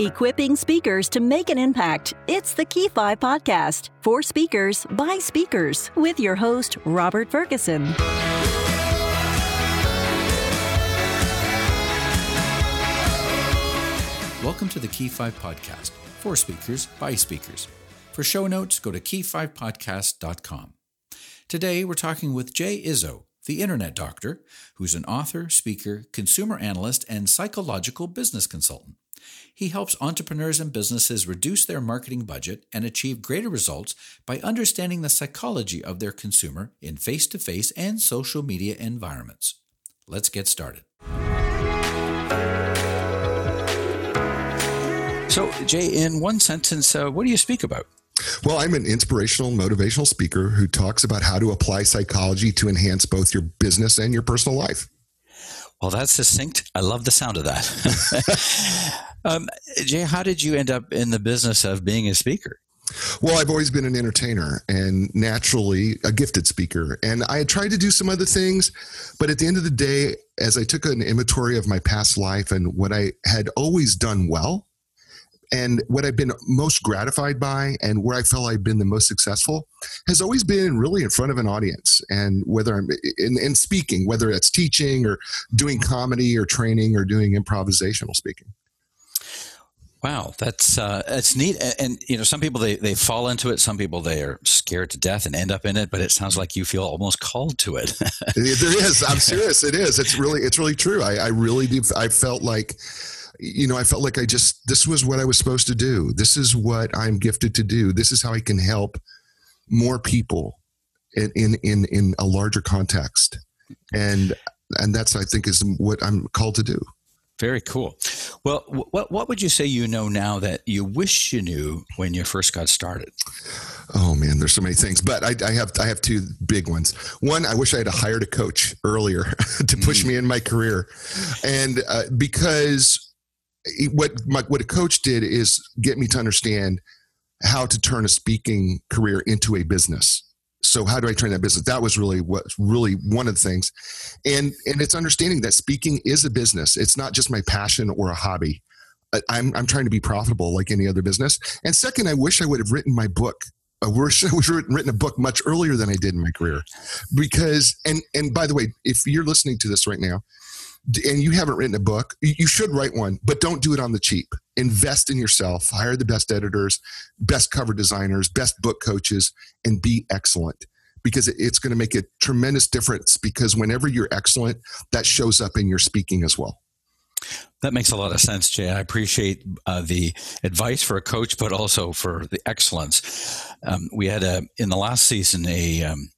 Equipping speakers to make an impact. It's the Key 5 podcast for speakers by speakers with your host, Robert Ferguson. Welcome to the Key 5 podcast for speakers by speakers. For show notes, go to key5podcast.com. Today, we're talking with Jay Izzo, the Internet Doctor, who's an author, speaker, consumer analyst, and psychological business consultant. He helps entrepreneurs and businesses reduce their marketing budget and achieve greater results by understanding the psychology of their consumer in face to face and social media environments. Let's get started. So, Jay, in one sentence, uh, what do you speak about? Well, I'm an inspirational, motivational speaker who talks about how to apply psychology to enhance both your business and your personal life. Well, that's succinct. I love the sound of that. um, Jay, how did you end up in the business of being a speaker? Well, I've always been an entertainer and naturally a gifted speaker. And I had tried to do some other things, but at the end of the day, as I took an inventory of my past life and what I had always done well, and what I've been most gratified by and where I felt I've been the most successful has always been really in front of an audience. And whether I'm in, in speaking, whether it's teaching or doing comedy or training or doing improvisational speaking. Wow, that's uh, that's neat. And, and, you know, some people they, they fall into it. Some people they are scared to death and end up in it. But it sounds like you feel almost called to it. there is. I'm serious. It is. It's really it's really true. I, I really do. I felt like you know, I felt like I just, this was what I was supposed to do. This is what I'm gifted to do. This is how I can help more people in, in, in, in a larger context. And, and that's, I think, is what I'm called to do. Very cool. Well, what what would you say you know now that you wish you knew when you first got started? Oh man, there's so many things, but I, I have I have two big ones. One, I wish I had hired a coach earlier to push mm. me in my career, and uh, because what my, what a coach did is get me to understand how to turn a speaking career into a business. So how do i train that business? That was really what really one of the things. And and it's understanding that speaking is a business. It's not just my passion or a hobby. I'm, I'm trying to be profitable like any other business. And second i wish i would have written my book. I wish I was written a book much earlier than I did in my career, because and and by the way, if you're listening to this right now, and you haven't written a book, you should write one, but don't do it on the cheap. Invest in yourself, hire the best editors, best cover designers, best book coaches, and be excellent because it's going to make a tremendous difference. Because whenever you're excellent, that shows up in your speaking as well. That makes a lot of sense, Jay. I appreciate uh, the advice for a coach, but also for the excellence. Um, we had a in the last season a um,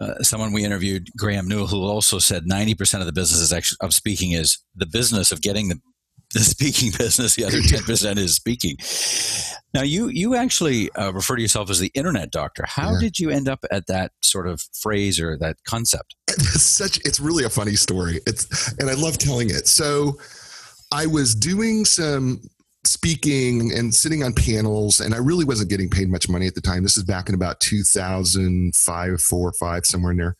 uh, someone we interviewed, Graham Newell, who also said 90% of the business is actually, of speaking is the business of getting the, the speaking business. The other 10% is speaking. Now, you you actually uh, refer to yourself as the internet doctor. How yeah. did you end up at that sort of phrase or that concept? It's such. It's really a funny story. It's and I love telling it. So, I was doing some speaking and sitting on panels and i really wasn't getting paid much money at the time. This is back in about 2005 4 5 somewhere in there.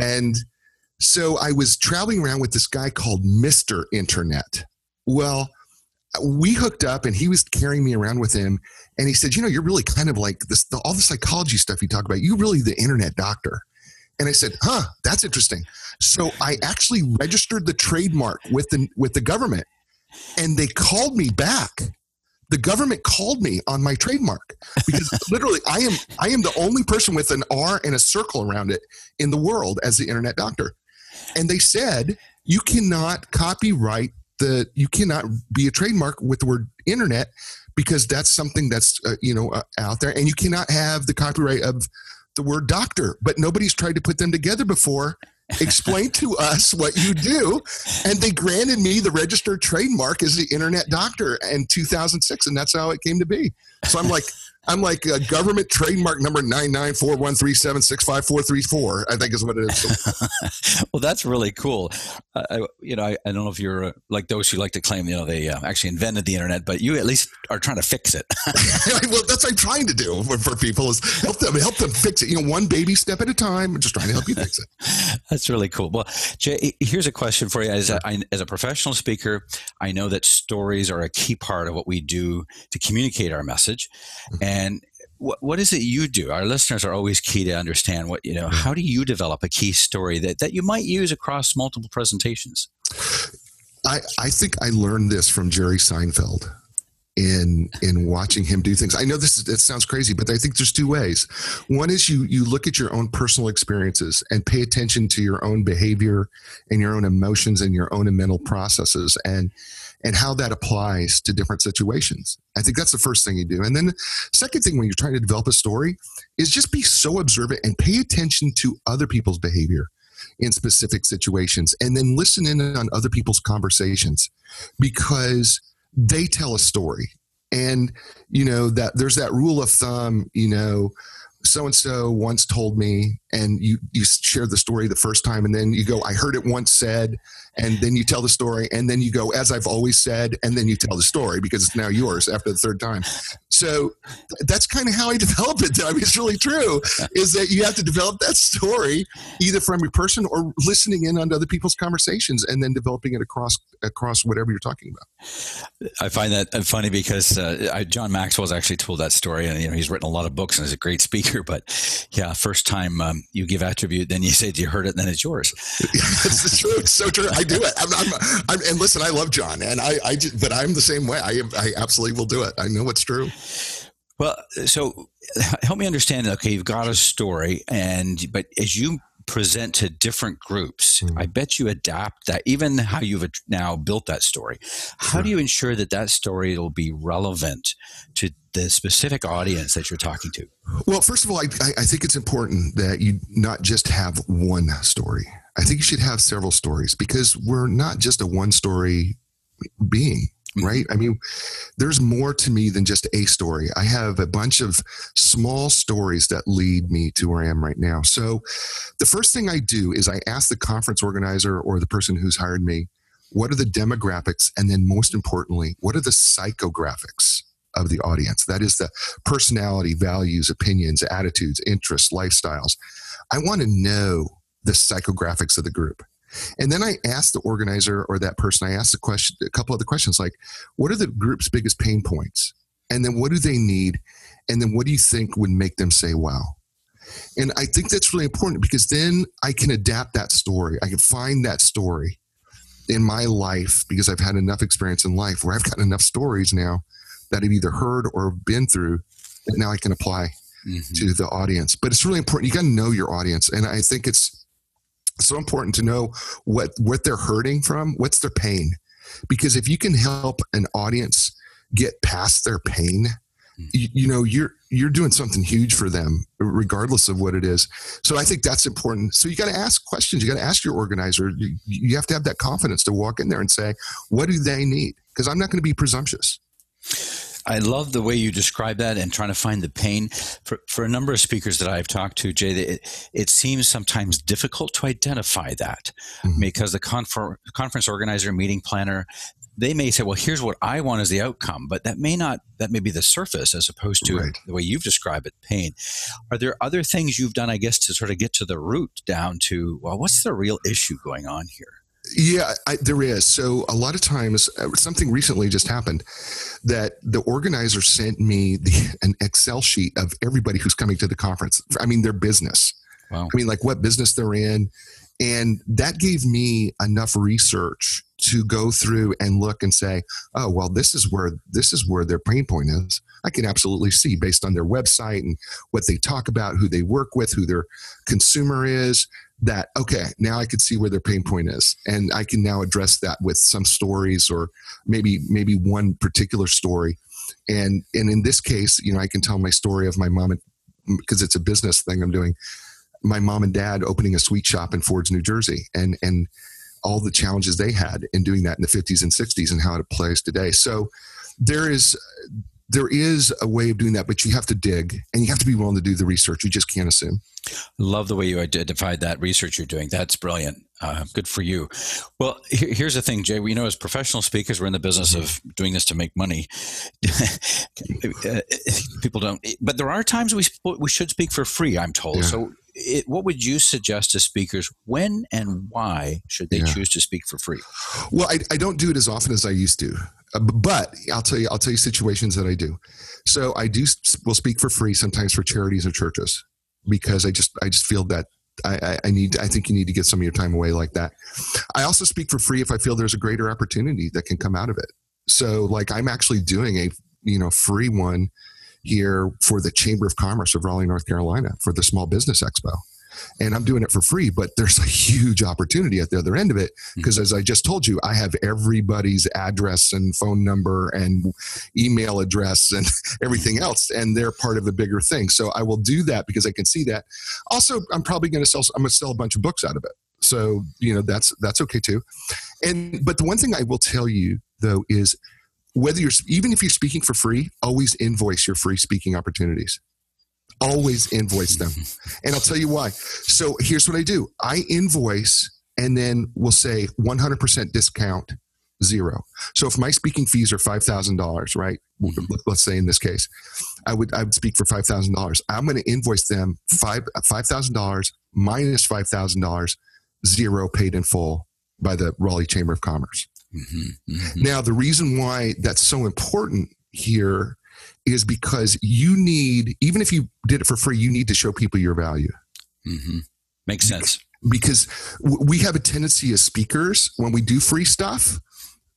And so i was traveling around with this guy called mr internet. Well we hooked up and he was carrying me around with him and he said you know you're really kind of like this the, all the psychology stuff you talk about. You really the internet doctor. And i said huh that's interesting. So i actually registered the trademark with the with the government and they called me back. The government called me on my trademark because literally I am I am the only person with an R and a circle around it in the world as the internet doctor. And they said you cannot copyright the you cannot be a trademark with the word internet because that's something that's uh, you know uh, out there and you cannot have the copyright of the word doctor. But nobody's tried to put them together before explain to us what you do. And they granted me the registered trademark as the internet doctor in 2006. And that's how it came to be. So I'm like, I'm like uh, government trademark number nine nine four one three seven six five four three four. I think is what it is. well, that's really cool. Uh, I, you know, I, I, don't know if you're uh, like those who like to claim you know they uh, actually invented the internet, but you at least are trying to fix it. well, that's what I'm trying to do for, for, people is help them help them fix it. You know, one baby step at a time. I'm just trying to help you fix it. that's really cool. Well, Jay, here's a question for you. As a, I, as a professional speaker, I know that stories are a key part of what we do to communicate our message. Mm-hmm. And what, what is it you do? Our listeners are always key to understand what, you know, how do you develop a key story that, that you might use across multiple presentations? I, I think I learned this from Jerry Seinfeld in in watching him do things. I know this is, it sounds crazy, but I think there's two ways. One is you you look at your own personal experiences and pay attention to your own behavior and your own emotions and your own mental processes and and how that applies to different situations. I think that's the first thing you do. And then the second thing when you're trying to develop a story is just be so observant and pay attention to other people's behavior in specific situations and then listen in on other people's conversations because they tell a story. And you know that there's that rule of thumb, you know, so and so once told me and you you share the story the first time and then you go i heard it once said and then you tell the story and then you go as i've always said and then you tell the story because it's now yours after the third time. So that's kind of how i develop it i mean it's really true is that you have to develop that story either from your person or listening in on other people's conversations and then developing it across across whatever you're talking about. I find that funny because uh, I, john maxwell's actually told that story and you know he's written a lot of books and he's a great speaker but yeah first time um, you give attribute then you say you heard it? and then it's yours. It's true. It's so true. I do it. I'm, I'm, I'm, and listen, I love John, and I, I, just, but I'm the same way. I, I absolutely will do it. I know it's true. Well, so help me understand. Okay, you've got a story, and but as you present to different groups, mm-hmm. I bet you adapt that. Even how you've now built that story. How sure. do you ensure that that story will be relevant to the specific audience that you're talking to? Well, first of all, I, I think it's important that you not just have one story. I think you should have several stories because we're not just a one story being. Right? I mean, there's more to me than just a story. I have a bunch of small stories that lead me to where I am right now. So, the first thing I do is I ask the conference organizer or the person who's hired me, what are the demographics? And then, most importantly, what are the psychographics? Of the audience. That is the personality, values, opinions, attitudes, interests, lifestyles. I want to know the psychographics of the group. And then I asked the organizer or that person, I asked a question, a couple other questions like, what are the group's biggest pain points? And then what do they need? And then what do you think would make them say, wow? And I think that's really important because then I can adapt that story. I can find that story in my life because I've had enough experience in life where I've got enough stories now that I've either heard or been through that now I can apply mm-hmm. to the audience. But it's really important. You got to know your audience. And I think it's, so important to know what what they're hurting from what's their pain. Because if you can help an audience get past their pain hmm. you, you, know you're you're doing something huge for them regardless of what it is. So i think that's important. So you got to ask questions. You got to ask your organizer. You, you have to have that confidence to walk in there and say what do they need? Because i'm not going to be presumptuous I love the way you describe that and trying to find the pain. For, for a number of speakers that I've talked to, Jay, it, it seems sometimes difficult to identify that mm-hmm. because the confer, conference organizer, meeting planner, they may say, well, here's what I want as the outcome, but that may not, that may be the surface as opposed to right. the way you've described it, pain. Are there other things you've done, I guess, to sort of get to the root down to, well, what's the real issue going on here? Yeah, I, there is. So a lot of times, uh, something recently just happened that the organizer sent me the, an Excel sheet of everybody who's coming to the conference. I mean, their business. Wow. I mean, like what business they're in, and that gave me enough research to go through and look and say, oh, well, this is where this is where their pain point is. I can absolutely see based on their website and what they talk about, who they work with, who their consumer is, that okay now i can see where their pain point is. And i can now address that with some stories or maybe maybe one particular story. And and in this case you know i can tell my story of my mom and because it's a business thing i'm doing. My mom and dad opening a sweet shop in fords new jersey and and all the challenges they had in doing that in the 50s and 60s and how it applies today. So there is there is a way of doing that, but you have to dig and you have to be willing to do the research. You just can't assume. Love the way you identified that research you're doing. That's brilliant. Uh, good for you. Well, here's the thing, Jay. We know as professional speakers, we're in the business of doing this to make money. People don't, but there are times we we should speak for free. I'm told. Yeah. So, it, what would you suggest to speakers? When and why should they yeah. choose to speak for free? Well, I, I don't do it as often as I used to. Uh, but I'll tell you, I'll tell you situations that I do. So I do will speak for free sometimes for charities or churches because I just I just feel that I, I, need I think you need to get some of your time away like that. I also speak for free if I feel there's a greater opportunity that can come out of it. So like I'm actually doing a you know free one here for the Chamber of Commerce of Raleigh, North Carolina for the Small Business Expo and I'm doing it for free, but there's a huge opportunity at the other end of it because, hmm. as I just told you, I have everybody's address and phone number and email address and everything else, and they're part of the bigger thing. So I will do that because I can see that. Also, I'm probably going to sell. I'm going to sell a bunch of books out of it. So you know that's that's okay too. And but the one thing I will tell you though is whether you're even if you're speaking for free, always invoice your free speaking opportunities always invoice them. And I'll tell you why. So here's what I do I invoice and then we'll say 100% discount zero. So if my speaking fees are $5,000, right? Mm-hmm. Let's say in this case, I would, I would speak for $5,000. I'm going to invoice them five, $5,000 minus $5,000, zero paid in full by the Raleigh Chamber of Commerce. Mm-hmm, mm-hmm. Now, the reason why that's so important here is because you need, even if you did it for free, you need to show people your value. Mm-hmm. Makes sense. Because we have a tendency as speakers when we do free stuff,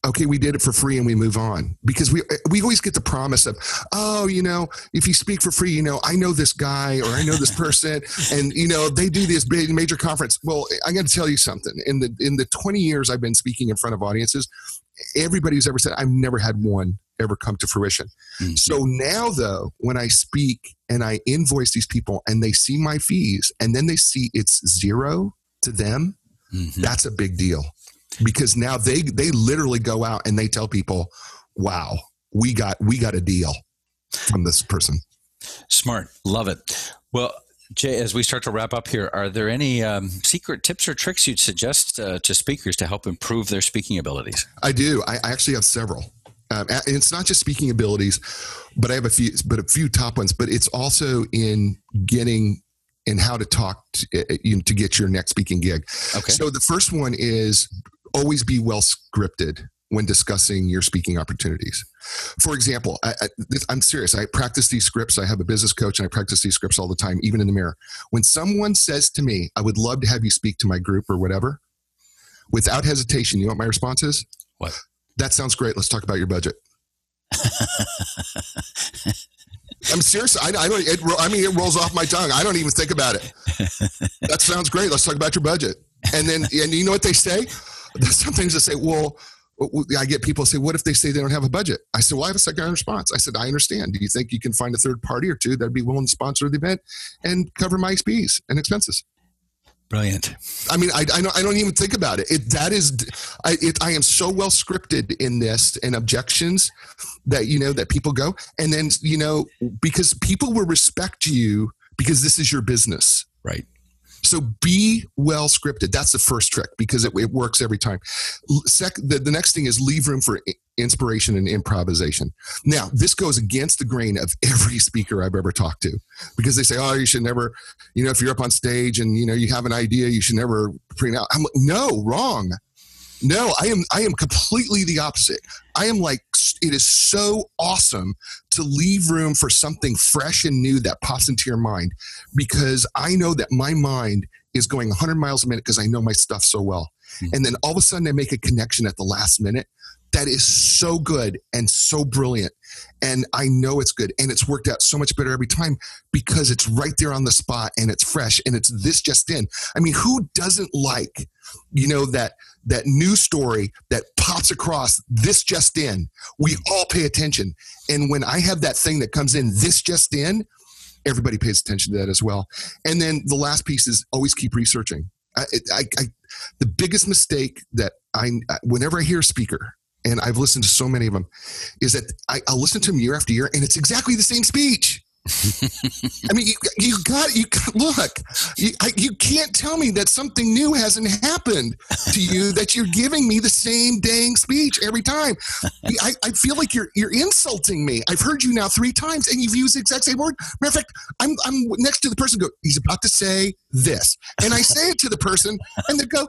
okay, we did it for free and we move on because we we always get the promise of, oh, you know, if you speak for free, you know, I know this guy or I know this person, and you know they do this big major conference. Well, I got to tell you something. In the in the 20 years I've been speaking in front of audiences, everybody who's ever said I've never had one ever come to fruition. Mm-hmm. So now, though, when I speak and I invoice these people and they see my fees and then they see it's zero to them, mm-hmm. that's a big deal because now they they literally go out and they tell people, "Wow, we got we got a deal from this person." Smart, love it. Well. Jay, as we start to wrap up here, are there any um, secret tips or tricks you'd suggest uh, to speakers to help improve their speaking abilities? I do. I actually have several. Um, and it's not just speaking abilities, but I have a few, but a few top ones. But it's also in getting and how to talk to, uh, uh, you know, to get your next speaking gig. Okay. So the first one is always be well scripted when discussing your speaking opportunities. For example, I, am serious. I practice these scripts. I have a business coach and I practice these scripts all the time, even in the mirror. When someone says to me, I would love to have you speak to my group or whatever, without hesitation, you know what my response is? What? That sounds great. Let's talk about your budget. I'm serious. I, I don't. It, I mean, it rolls off my tongue. I don't even think about it. That sounds great. Let's talk about your budget. And then, and you know what they say? Some things that say, well, I get people say, what if they say they don't have a budget? I said, well, I have a second response. I said, I understand. Do you think you can find a third party or two that'd be willing to sponsor the event and cover my fees and expenses? Brilliant. I mean, I, I, don't, I don't even think about it. it that is, I, it, I am so well scripted in this and objections that, you know, that people go. And then, you know, because people will respect you because this is your business. Right. So be well scripted. That's the first trick because it, it works every time. Second, the, the next thing is leave room for inspiration and improvisation. Now, this goes against the grain of every speaker I've ever talked to because they say, "Oh, you should never, you know, if you're up on stage and you know you have an idea, you should never it out." I'm like, "No, wrong. No, I am I am completely the opposite. I am like it is so awesome to leave room for something fresh and new that pops into your mind because I know that my mind is going 100 miles a minute because I know my stuff so well. Mm-hmm. And then all of a sudden I make a connection at the last minute that is so good and so brilliant. And I know it's good. And it's worked out so much better every time because it's right there on the spot and it's fresh and it's this just in. I mean, who doesn't like, you know, that that new story that pops across this just in? We mm. all pay attention. And when I have that thing that comes in this just in, everybody pays attention to that as well. And then the last piece is always keep researching. I, I, I the biggest mistake that I, whenever I hear a speaker and I've listened to so many of them, is that I, I'll listen to them year after year, and it's exactly the same speech. I mean, you, you got you look. You, I, you can't tell me that something new hasn't happened to you. that you're giving me the same dang speech every time. I, I feel like you're you're insulting me. I've heard you now three times, and you've used the exact same word. Matter of fact, I'm I'm next to the person. Go. He's about to say this, and I say it to the person, and they go,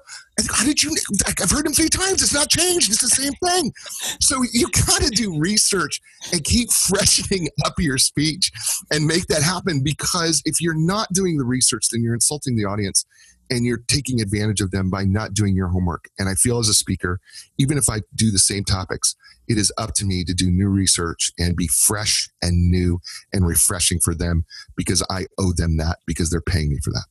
"How did you? I've heard him three times. It's not changed. It's the same thing." So you got to do research and keep freshening up your speech and make that happen because if you're not doing the research, then you're insulting the audience and you're taking advantage of them by not doing your homework. And I feel as a speaker, even if I do the same topics, it is up to me to do new research and be fresh and new and refreshing for them because I owe them that because they're paying me for that.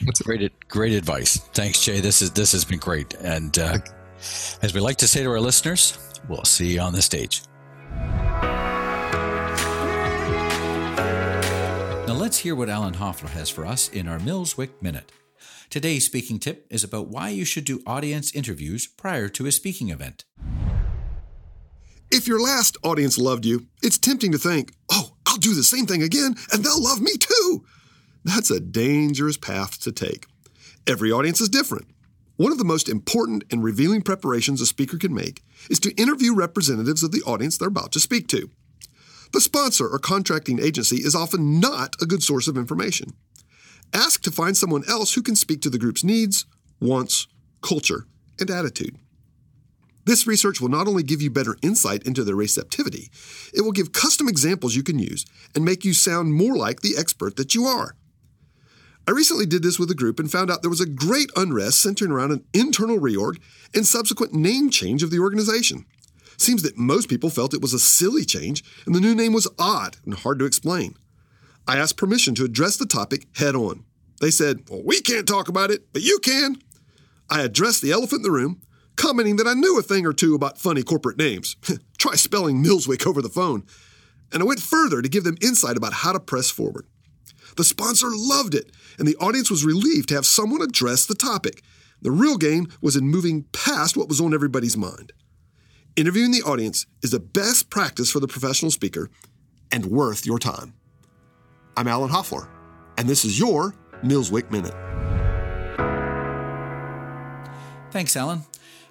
That's great, great advice. Thanks, Jay. This is this has been great. And uh, as we like to say to our listeners, we'll see you on the stage. Now let's hear what Alan Hoffler has for us in our Millswick Minute. Today's speaking tip is about why you should do audience interviews prior to a speaking event. If your last audience loved you, it's tempting to think, oh, I'll do the same thing again and they'll love me too. That's a dangerous path to take. Every audience is different. One of the most important and revealing preparations a speaker can make is to interview representatives of the audience they're about to speak to. The sponsor or contracting agency is often not a good source of information. Ask to find someone else who can speak to the group's needs, wants, culture, and attitude. This research will not only give you better insight into their receptivity, it will give custom examples you can use and make you sound more like the expert that you are. I recently did this with a group and found out there was a great unrest centering around an internal reorg and subsequent name change of the organization. Seems that most people felt it was a silly change and the new name was odd and hard to explain. I asked permission to address the topic head on. They said, Well, we can't talk about it, but you can. I addressed the elephant in the room, commenting that I knew a thing or two about funny corporate names. Try spelling Millswick over the phone. And I went further to give them insight about how to press forward. The sponsor loved it, and the audience was relieved to have someone address the topic. The real game was in moving past what was on everybody's mind. Interviewing the audience is the best practice for the professional speaker and worth your time. I'm Alan Hoffler, and this is your Millswick Minute. Thanks, Alan.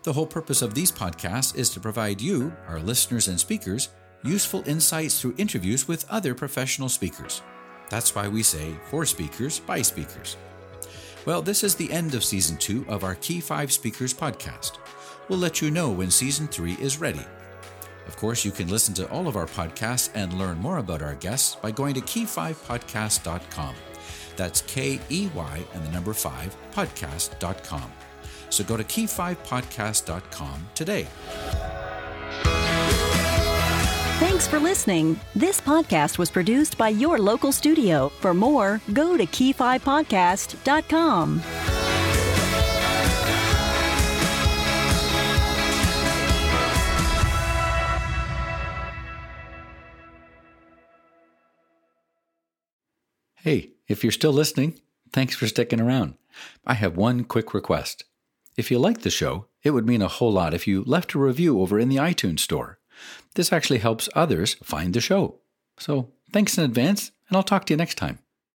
The whole purpose of these podcasts is to provide you, our listeners and speakers, useful insights through interviews with other professional speakers. That's why we say for speakers by speakers. Well, this is the end of season two of our Key 5 Speakers podcast. We'll let you know when season three is ready. Of course, you can listen to all of our podcasts and learn more about our guests by going to key5podcast.com. That's K E Y and the number 5 podcast.com. So go to key5podcast.com today. Thanks for listening. This podcast was produced by your local studio. For more, go to key5podcast.com. Hey, if you're still listening, thanks for sticking around. I have one quick request. If you like the show, it would mean a whole lot if you left a review over in the iTunes store. This actually helps others find the show. So thanks in advance, and I'll talk to you next time.